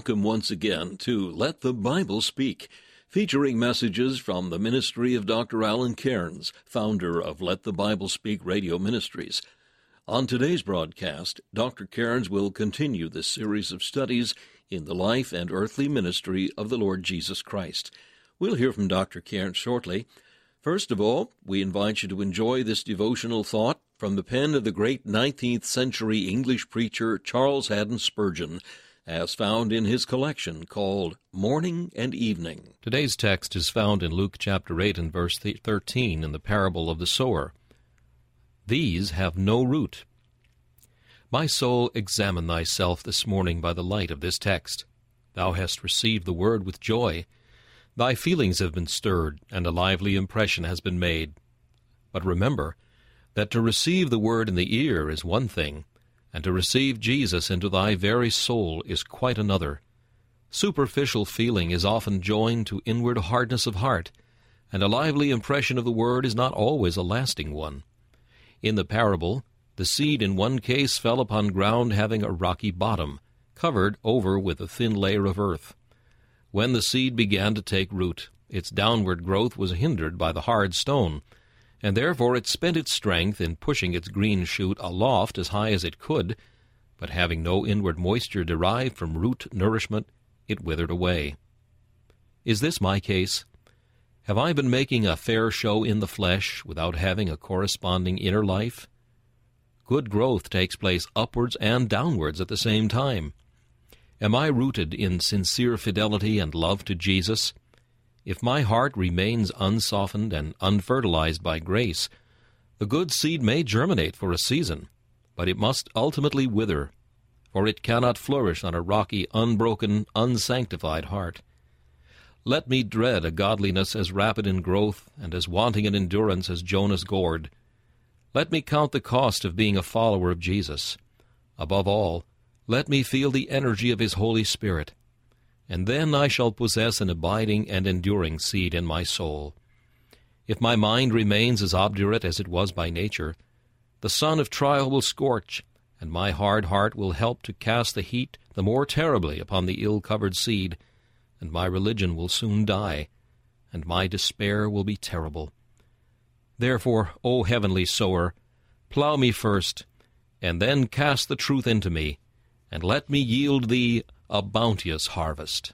Welcome once again to Let the Bible Speak, featuring messages from the ministry of Dr. Alan Cairns, founder of Let the Bible Speak Radio Ministries. On today's broadcast, Dr. Cairns will continue this series of studies in the life and earthly ministry of the Lord Jesus Christ. We'll hear from Dr. Cairns shortly. First of all, we invite you to enjoy this devotional thought from the pen of the great 19th century English preacher Charles Haddon Spurgeon as found in his collection called Morning and Evening. Today's text is found in Luke chapter 8 and verse 13 in the parable of the sower. These have no root. My soul, examine thyself this morning by the light of this text. Thou hast received the word with joy. Thy feelings have been stirred, and a lively impression has been made. But remember that to receive the word in the ear is one thing, and to receive Jesus into thy very soul is quite another. Superficial feeling is often joined to inward hardness of heart, and a lively impression of the word is not always a lasting one. In the parable, the seed in one case fell upon ground having a rocky bottom, covered over with a thin layer of earth. When the seed began to take root, its downward growth was hindered by the hard stone, and therefore it spent its strength in pushing its green shoot aloft as high as it could, but having no inward moisture derived from root nourishment, it withered away. Is this my case? Have I been making a fair show in the flesh without having a corresponding inner life? Good growth takes place upwards and downwards at the same time. Am I rooted in sincere fidelity and love to Jesus? If my heart remains unsoftened and unfertilized by grace, the good seed may germinate for a season, but it must ultimately wither, for it cannot flourish on a rocky, unbroken, unsanctified heart. Let me dread a godliness as rapid in growth and as wanting in endurance as Jonah's gourd. Let me count the cost of being a follower of Jesus. Above all, let me feel the energy of His Holy Spirit and then I shall possess an abiding and enduring seed in my soul. If my mind remains as obdurate as it was by nature, the sun of trial will scorch, and my hard heart will help to cast the heat the more terribly upon the ill-covered seed, and my religion will soon die, and my despair will be terrible. Therefore, O heavenly sower, plough me first, and then cast the truth into me, and let me yield thee a bounteous harvest.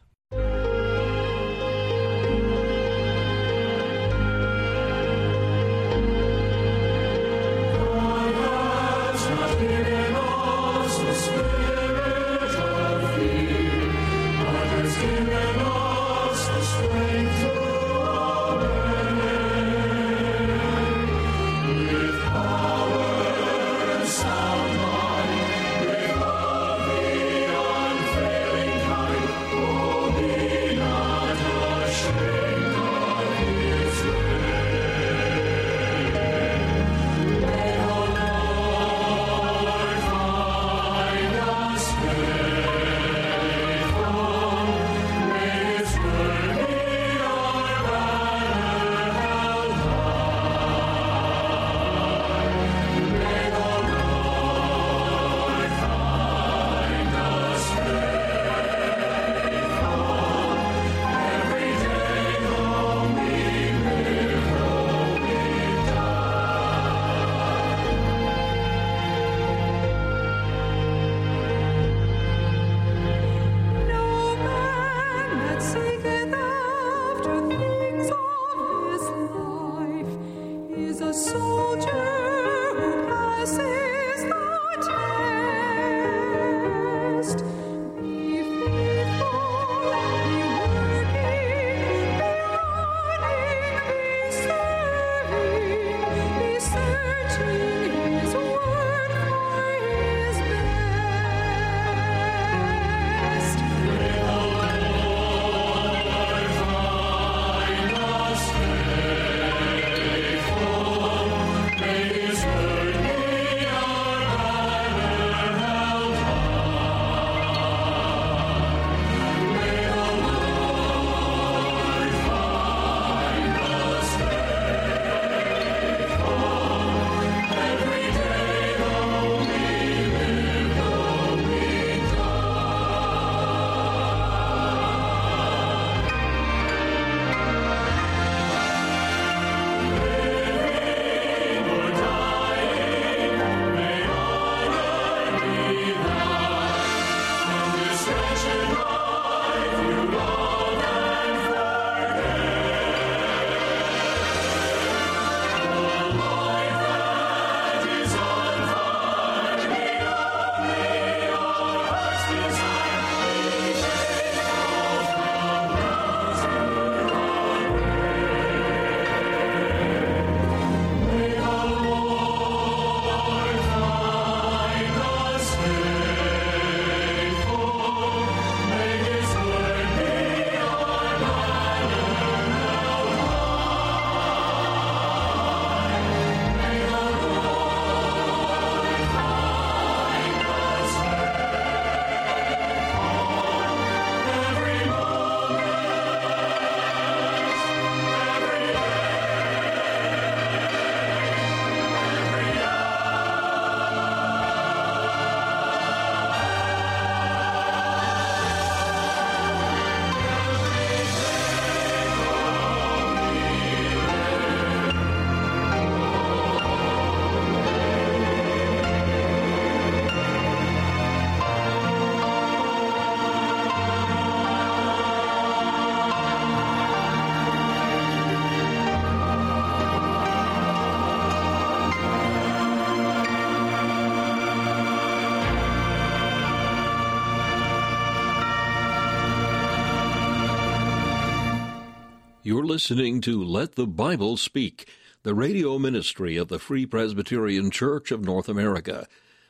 Listening to Let the Bible Speak, the radio ministry of the Free Presbyterian Church of North America.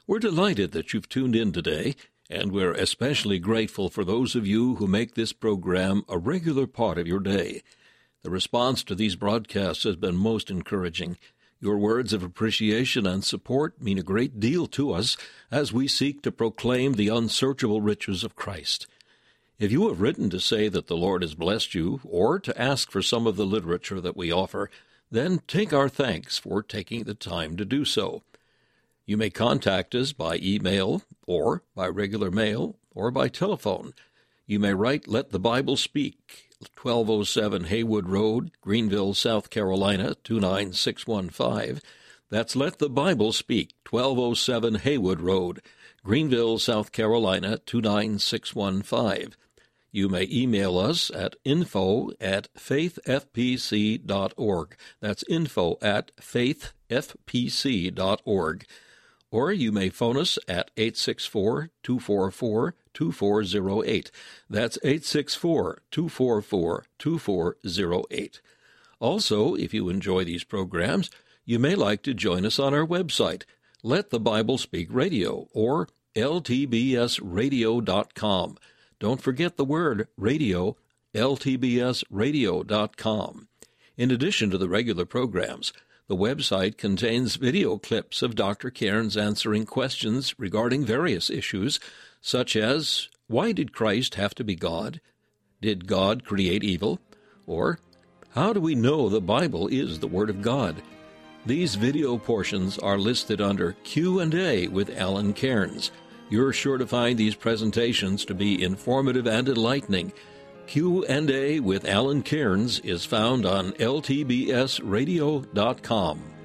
We're delighted that you've tuned in today, and we're especially grateful for those of you who make this program a regular part of your day. The response to these broadcasts has been most encouraging. Your words of appreciation and support mean a great deal to us as we seek to proclaim the unsearchable riches of Christ. If you have written to say that the Lord has blessed you, or to ask for some of the literature that we offer, then take our thanks for taking the time to do so. You may contact us by email, or by regular mail, or by telephone. You may write Let the Bible Speak, 1207 Haywood Road, Greenville, South Carolina, 29615. That's Let the Bible Speak, 1207 Haywood Road, Greenville, South Carolina, 29615. You may email us at info at faithfpc.org. That's info at faithfpc.org. Or you may phone us at 864 244 2408. That's 864 244 2408. Also, if you enjoy these programs, you may like to join us on our website, Let the Bible Speak Radio, or ltbsradio.com. Don't forget the word radio, ltbsradio.com. In addition to the regular programs, the website contains video clips of Dr. Cairns answering questions regarding various issues, such as Why did Christ have to be God? Did God create evil? Or How do we know the Bible is the Word of God? These video portions are listed under Q&A with Alan Cairns. You're sure to find these presentations to be informative and enlightening. Q&A with Alan Cairns is found on ltbsradio.com.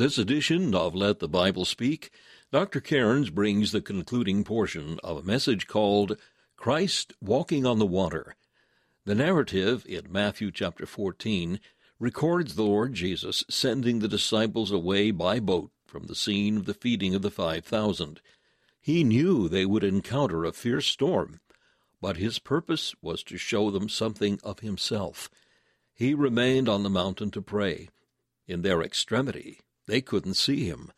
this edition of Let the Bible Speak, Dr. Cairns brings the concluding portion of a message called Christ Walking on the Water. The narrative in Matthew chapter 14 records the Lord Jesus sending the disciples away by boat from the scene of the feeding of the 5,000. He knew they would encounter a fierce storm, but his purpose was to show them something of himself. He remained on the mountain to pray. In their extremity, they couldn't see him,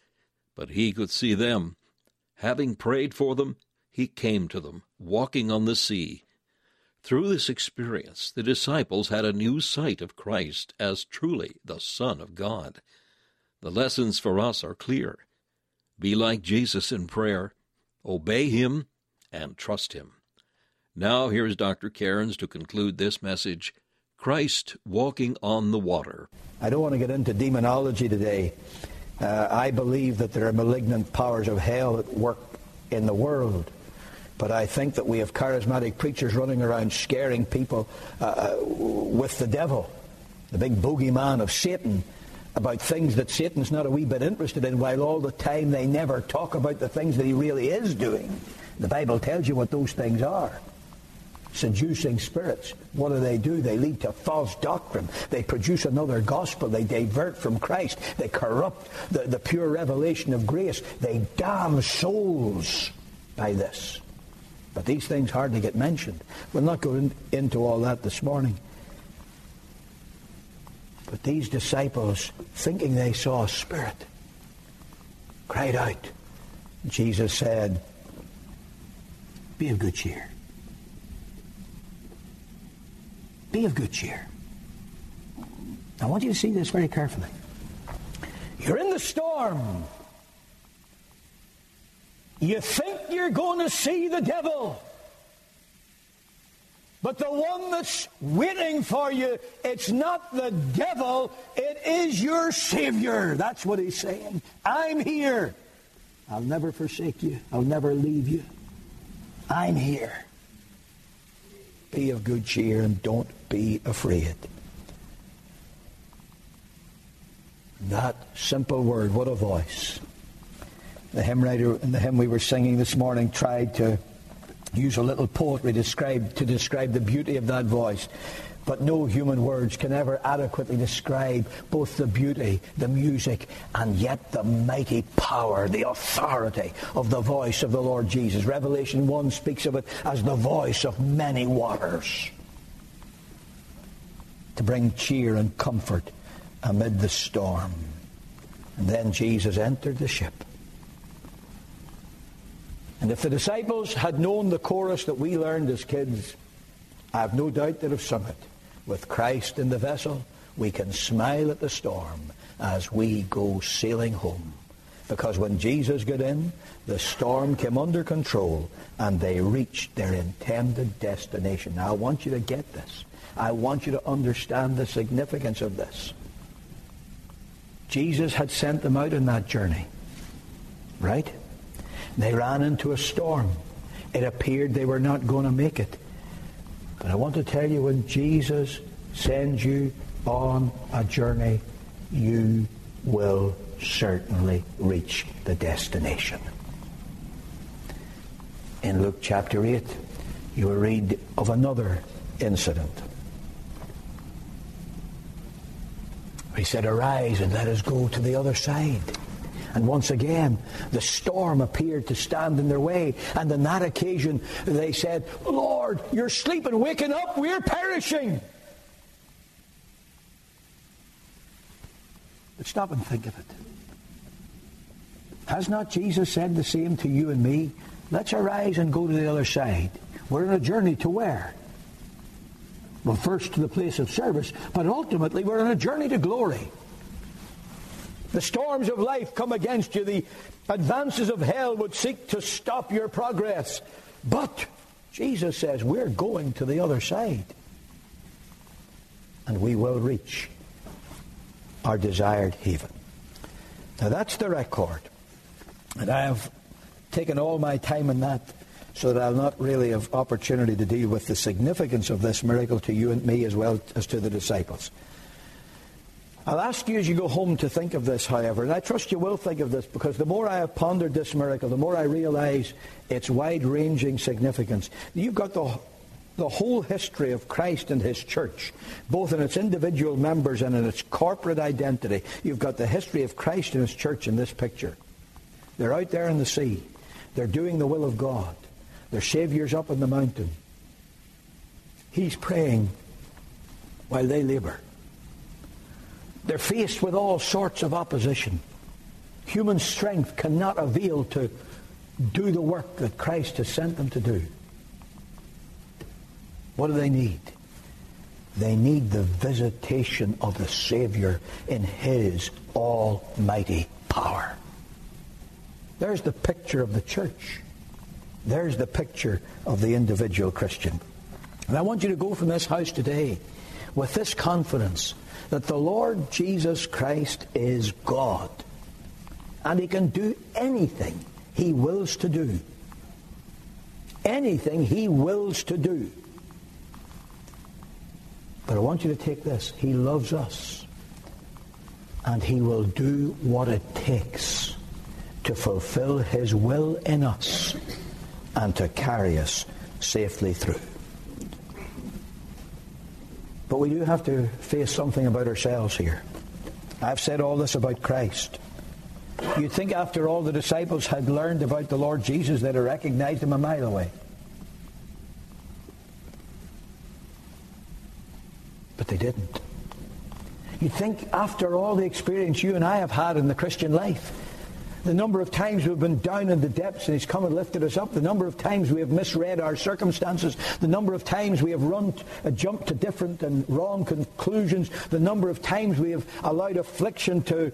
but he could see them. Having prayed for them, he came to them, walking on the sea. Through this experience, the disciples had a new sight of Christ as truly the Son of God. The lessons for us are clear. Be like Jesus in prayer, obey him, and trust him. Now here's Dr. Cairns to conclude this message Christ walking on the water. I don't want to get into demonology today. Uh, I believe that there are malignant powers of hell at work in the world. But I think that we have charismatic preachers running around scaring people uh, uh with the devil, the big boogeyman of Satan, about things that Satan's not a wee bit interested in, while all the time they never talk about the things that he really is doing. The Bible tells you what those things are seducing spirits. What do they do? They lead to false doctrine. They produce another gospel. They divert from Christ. They corrupt the, the pure revelation of grace. They damn souls by this. But these things hardly get mentioned. We'll not go in, into all that this morning. But these disciples, thinking they saw a spirit, cried out. Jesus said, Be of good cheer. Be of good cheer. I want you to see this very carefully. You're in the storm. You think you're going to see the devil. But the one that's waiting for you, it's not the devil, it is your Savior. That's what he's saying. I'm here. I'll never forsake you. I'll never leave you. I'm here. Be of good cheer and don't be afraid. That simple word, what a voice. The hymn writer in the hymn we were singing this morning tried to use a little poetry describe, to describe the beauty of that voice. But no human words can ever adequately describe both the beauty, the music, and yet the mighty power, the authority of the voice of the Lord Jesus. Revelation 1 speaks of it as the voice of many waters to bring cheer and comfort amid the storm. And then Jesus entered the ship. And if the disciples had known the chorus that we learned as kids, I have no doubt they'd have sung it. With Christ in the vessel, we can smile at the storm as we go sailing home. Because when Jesus got in, the storm came under control and they reached their intended destination. Now, I want you to get this. I want you to understand the significance of this. Jesus had sent them out on that journey. Right? They ran into a storm. It appeared they were not going to make it. But I want to tell you when Jesus sends you on a journey, you will certainly reach the destination. In Luke chapter 8, you will read of another incident. He said, Arise and let us go to the other side. And once again, the storm appeared to stand in their way. And on that occasion, they said, Lord, you're sleeping, waking up, we're perishing. But stop and think of it. Has not Jesus said the same to you and me? Let's arise and go to the other side. We're on a journey to where? Well, first to the place of service, but ultimately we're on a journey to glory. The storms of life come against you. The advances of hell would seek to stop your progress. But Jesus says we're going to the other side. And we will reach our desired haven. Now that's the record. And I have taken all my time in that so that I'll not really have opportunity to deal with the significance of this miracle to you and me as well as to the disciples. I'll ask you as you go home to think of this, however, and I trust you will think of this because the more I have pondered this miracle, the more I realize its wide ranging significance. You've got the, the whole history of Christ and His church, both in its individual members and in its corporate identity. You've got the history of Christ and His church in this picture. They're out there in the sea, they're doing the will of God, their Savior's up on the mountain. He's praying while they labor. They're faced with all sorts of opposition. Human strength cannot avail to do the work that Christ has sent them to do. What do they need? They need the visitation of the Savior in His almighty power. There's the picture of the church. There's the picture of the individual Christian. And I want you to go from this house today with this confidence that the Lord Jesus Christ is God. And he can do anything he wills to do. Anything he wills to do. But I want you to take this. He loves us. And he will do what it takes to fulfill his will in us and to carry us safely through. But we do have to face something about ourselves here. I've said all this about Christ. You'd think after all the disciples had learned about the Lord Jesus, that they'd have recognized him a mile away. But they didn't. You'd think after all the experience you and I have had in the Christian life, the number of times we've been down in the depths and he's come and lifted us up, the number of times we have misread our circumstances, the number of times we have run, uh, jumped to different and wrong conclusions, the number of times we have allowed affliction to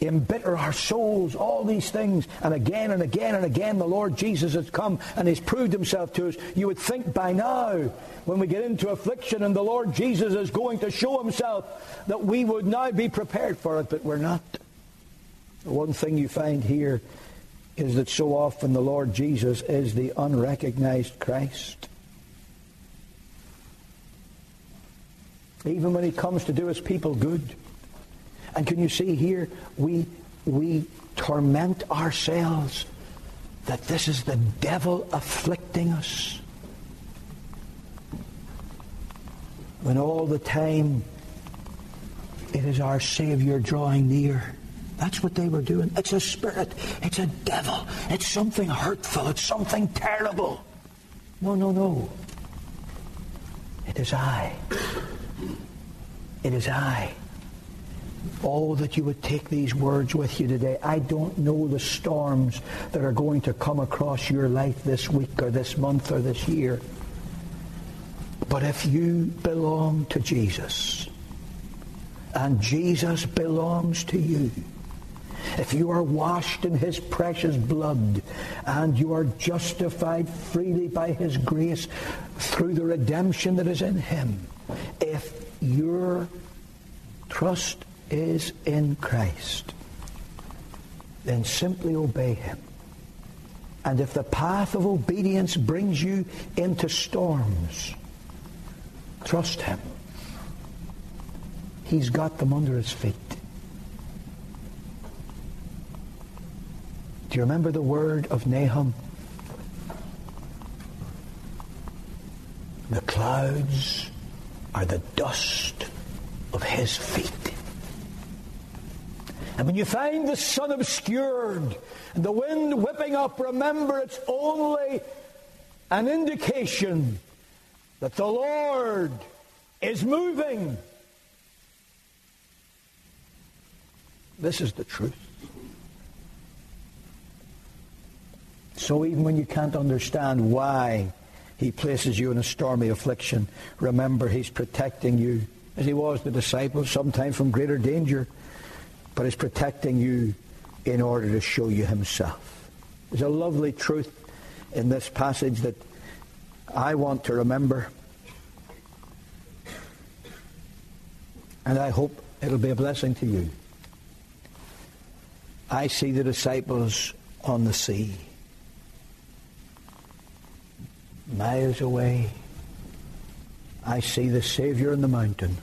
embitter our souls, all these things. And again and again and again the Lord Jesus has come and he's proved himself to us. You would think by now, when we get into affliction and the Lord Jesus is going to show himself, that we would now be prepared for it, but we're not. One thing you find here is that so often the Lord Jesus is the unrecognized Christ. Even when he comes to do his people good. And can you see here, we, we torment ourselves that this is the devil afflicting us. When all the time it is our Savior drawing near. That's what they were doing. It's a spirit. It's a devil. It's something hurtful. It's something terrible. No, no, no. It is I. It is I. Oh, that you would take these words with you today. I don't know the storms that are going to come across your life this week or this month or this year. But if you belong to Jesus, and Jesus belongs to you, if you are washed in his precious blood and you are justified freely by his grace through the redemption that is in him, if your trust is in Christ, then simply obey him. And if the path of obedience brings you into storms, trust him. He's got them under his feet. Do you remember the word of Nahum? The clouds are the dust of his feet. And when you find the sun obscured and the wind whipping up, remember it's only an indication that the Lord is moving. This is the truth. So even when you can't understand why he places you in a stormy affliction, remember he's protecting you, as he was the disciples, sometimes from greater danger, but he's protecting you in order to show you himself. There's a lovely truth in this passage that I want to remember. And I hope it'll be a blessing to you. I see the disciples on the sea miles away, I see the Savior in the mountain.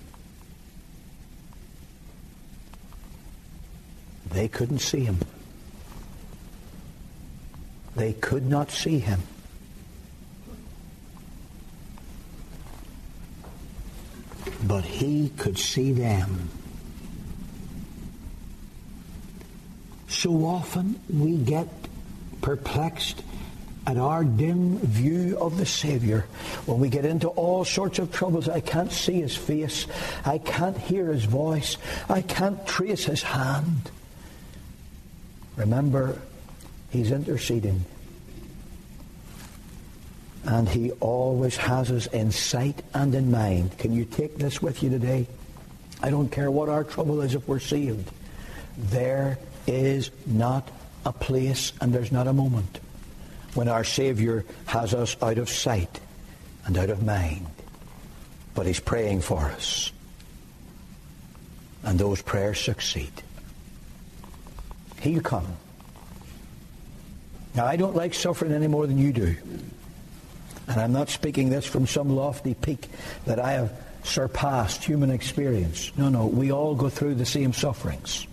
They couldn't see him. They could not see him. But he could see them. So often we get perplexed at our dim view of the Savior, when we get into all sorts of troubles, I can't see his face, I can't hear his voice, I can't trace his hand. Remember, he's interceding. And he always has us in sight and in mind. Can you take this with you today? I don't care what our trouble is if we're saved. There is not a place and there's not a moment when our Savior has us out of sight and out of mind. But He's praying for us. And those prayers succeed. He'll come. Now, I don't like suffering any more than you do. And I'm not speaking this from some lofty peak that I have surpassed human experience. No, no, we all go through the same sufferings.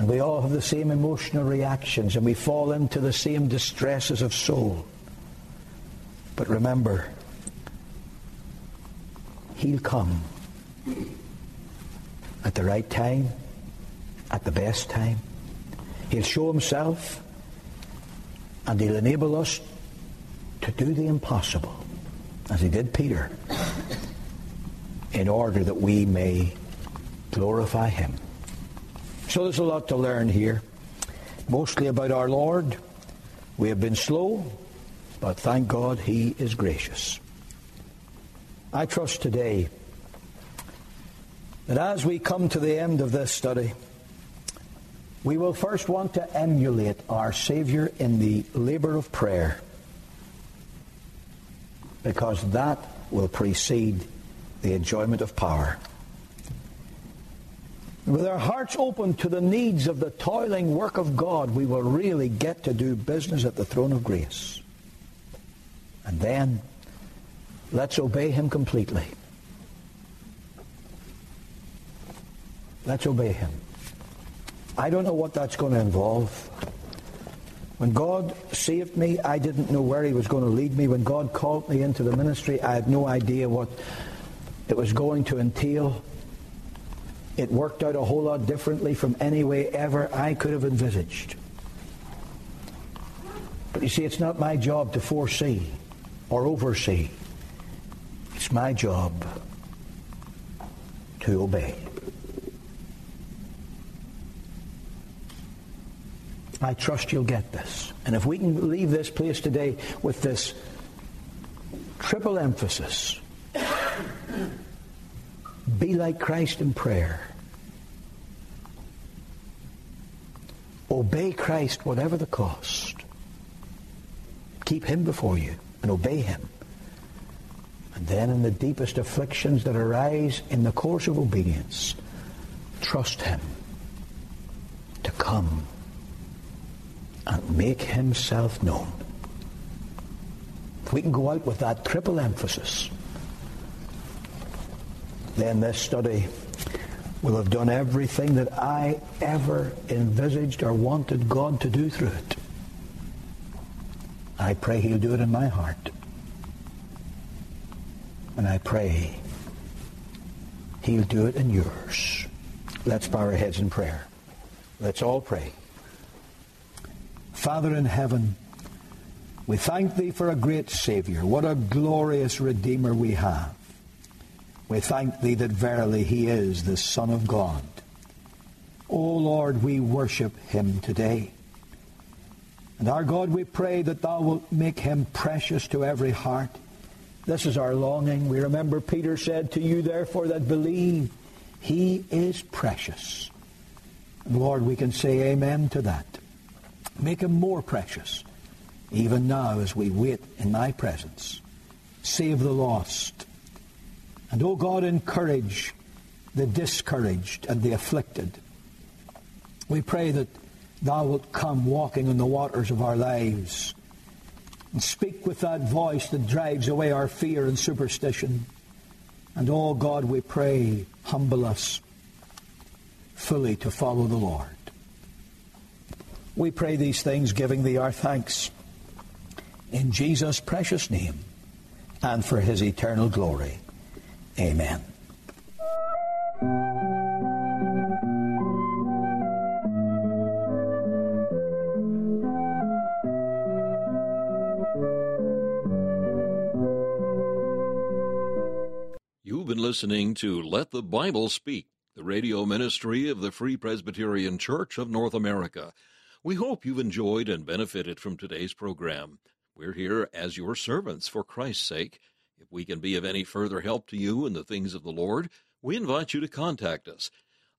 And we all have the same emotional reactions and we fall into the same distresses of soul. But remember, He'll come at the right time, at the best time. He'll show Himself and He'll enable us to do the impossible, as He did Peter. in order that we may glorify him. So there's a lot to learn here, mostly about our Lord. We have been slow, but thank God he is gracious. I trust today that as we come to the end of this study, we will first want to emulate our Savior in the labor of prayer because that will precede the enjoyment of power. With our hearts open to the needs of the toiling work of God, we will really get to do business at the throne of grace. And then, let's obey Him completely. Let's obey Him. I don't know what that's going to involve. When God saved me, I didn't know where He was going to lead me. When God called me into the ministry, I had no idea what it was going to entail. It worked out a whole lot differently from any way ever I could have envisaged. But you see, it's not my job to foresee or oversee. It's my job to obey. I trust you'll get this. And if we can leave this place today with this triple emphasis be like Christ in prayer. Obey Christ whatever the cost. Keep Him before you and obey Him. And then in the deepest afflictions that arise in the course of obedience, trust Him to come and make Himself known. If we can go out with that triple emphasis, then this study will have done everything that I ever envisaged or wanted God to do through it. I pray he'll do it in my heart. And I pray he'll do it in yours. Let's bow our heads in prayer. Let's all pray. Father in heaven, we thank thee for a great Savior. What a glorious Redeemer we have. We thank thee that verily he is the Son of God. O Lord, we worship him today. And our God, we pray that thou wilt make him precious to every heart. This is our longing. We remember Peter said to you, therefore, that believe he is precious. And Lord, we can say amen to that. Make him more precious, even now as we wait in thy presence. Save the lost and, O oh God, encourage the discouraged and the afflicted. We pray that Thou wilt come walking in the waters of our lives and speak with that voice that drives away our fear and superstition. And, oh God, we pray, humble us fully to follow the Lord. We pray these things, giving Thee our thanks in Jesus' precious name and for His eternal glory. Amen. You've been listening to Let the Bible Speak, the radio ministry of the Free Presbyterian Church of North America. We hope you've enjoyed and benefited from today's program. We're here as your servants for Christ's sake. If we can be of any further help to you in the things of the Lord, we invite you to contact us.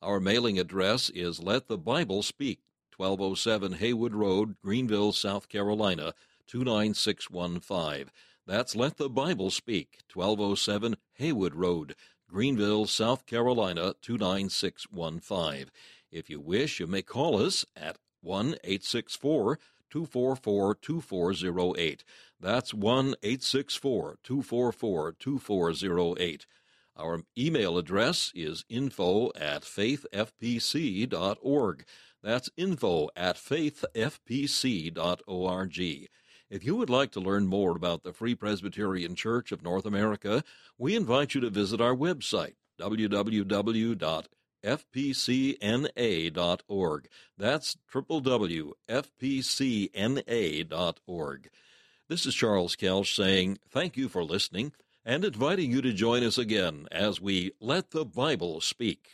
Our mailing address is Let the Bible Speak, 1207 Haywood Road, Greenville, South Carolina, 29615. That's Let the Bible Speak, 1207 Haywood Road, Greenville, South Carolina, 29615. If you wish, you may call us at 1 864 244 2408. That's 1 864 244 2408. Our email address is info at faithfpc.org. That's info at faithfpc.org. If you would like to learn more about the Free Presbyterian Church of North America, we invite you to visit our website, www.fpcna.org. That's www.fpcna.org. This is Charles Kelsch saying thank you for listening. and inviting you to join us again as we let the Bible speak.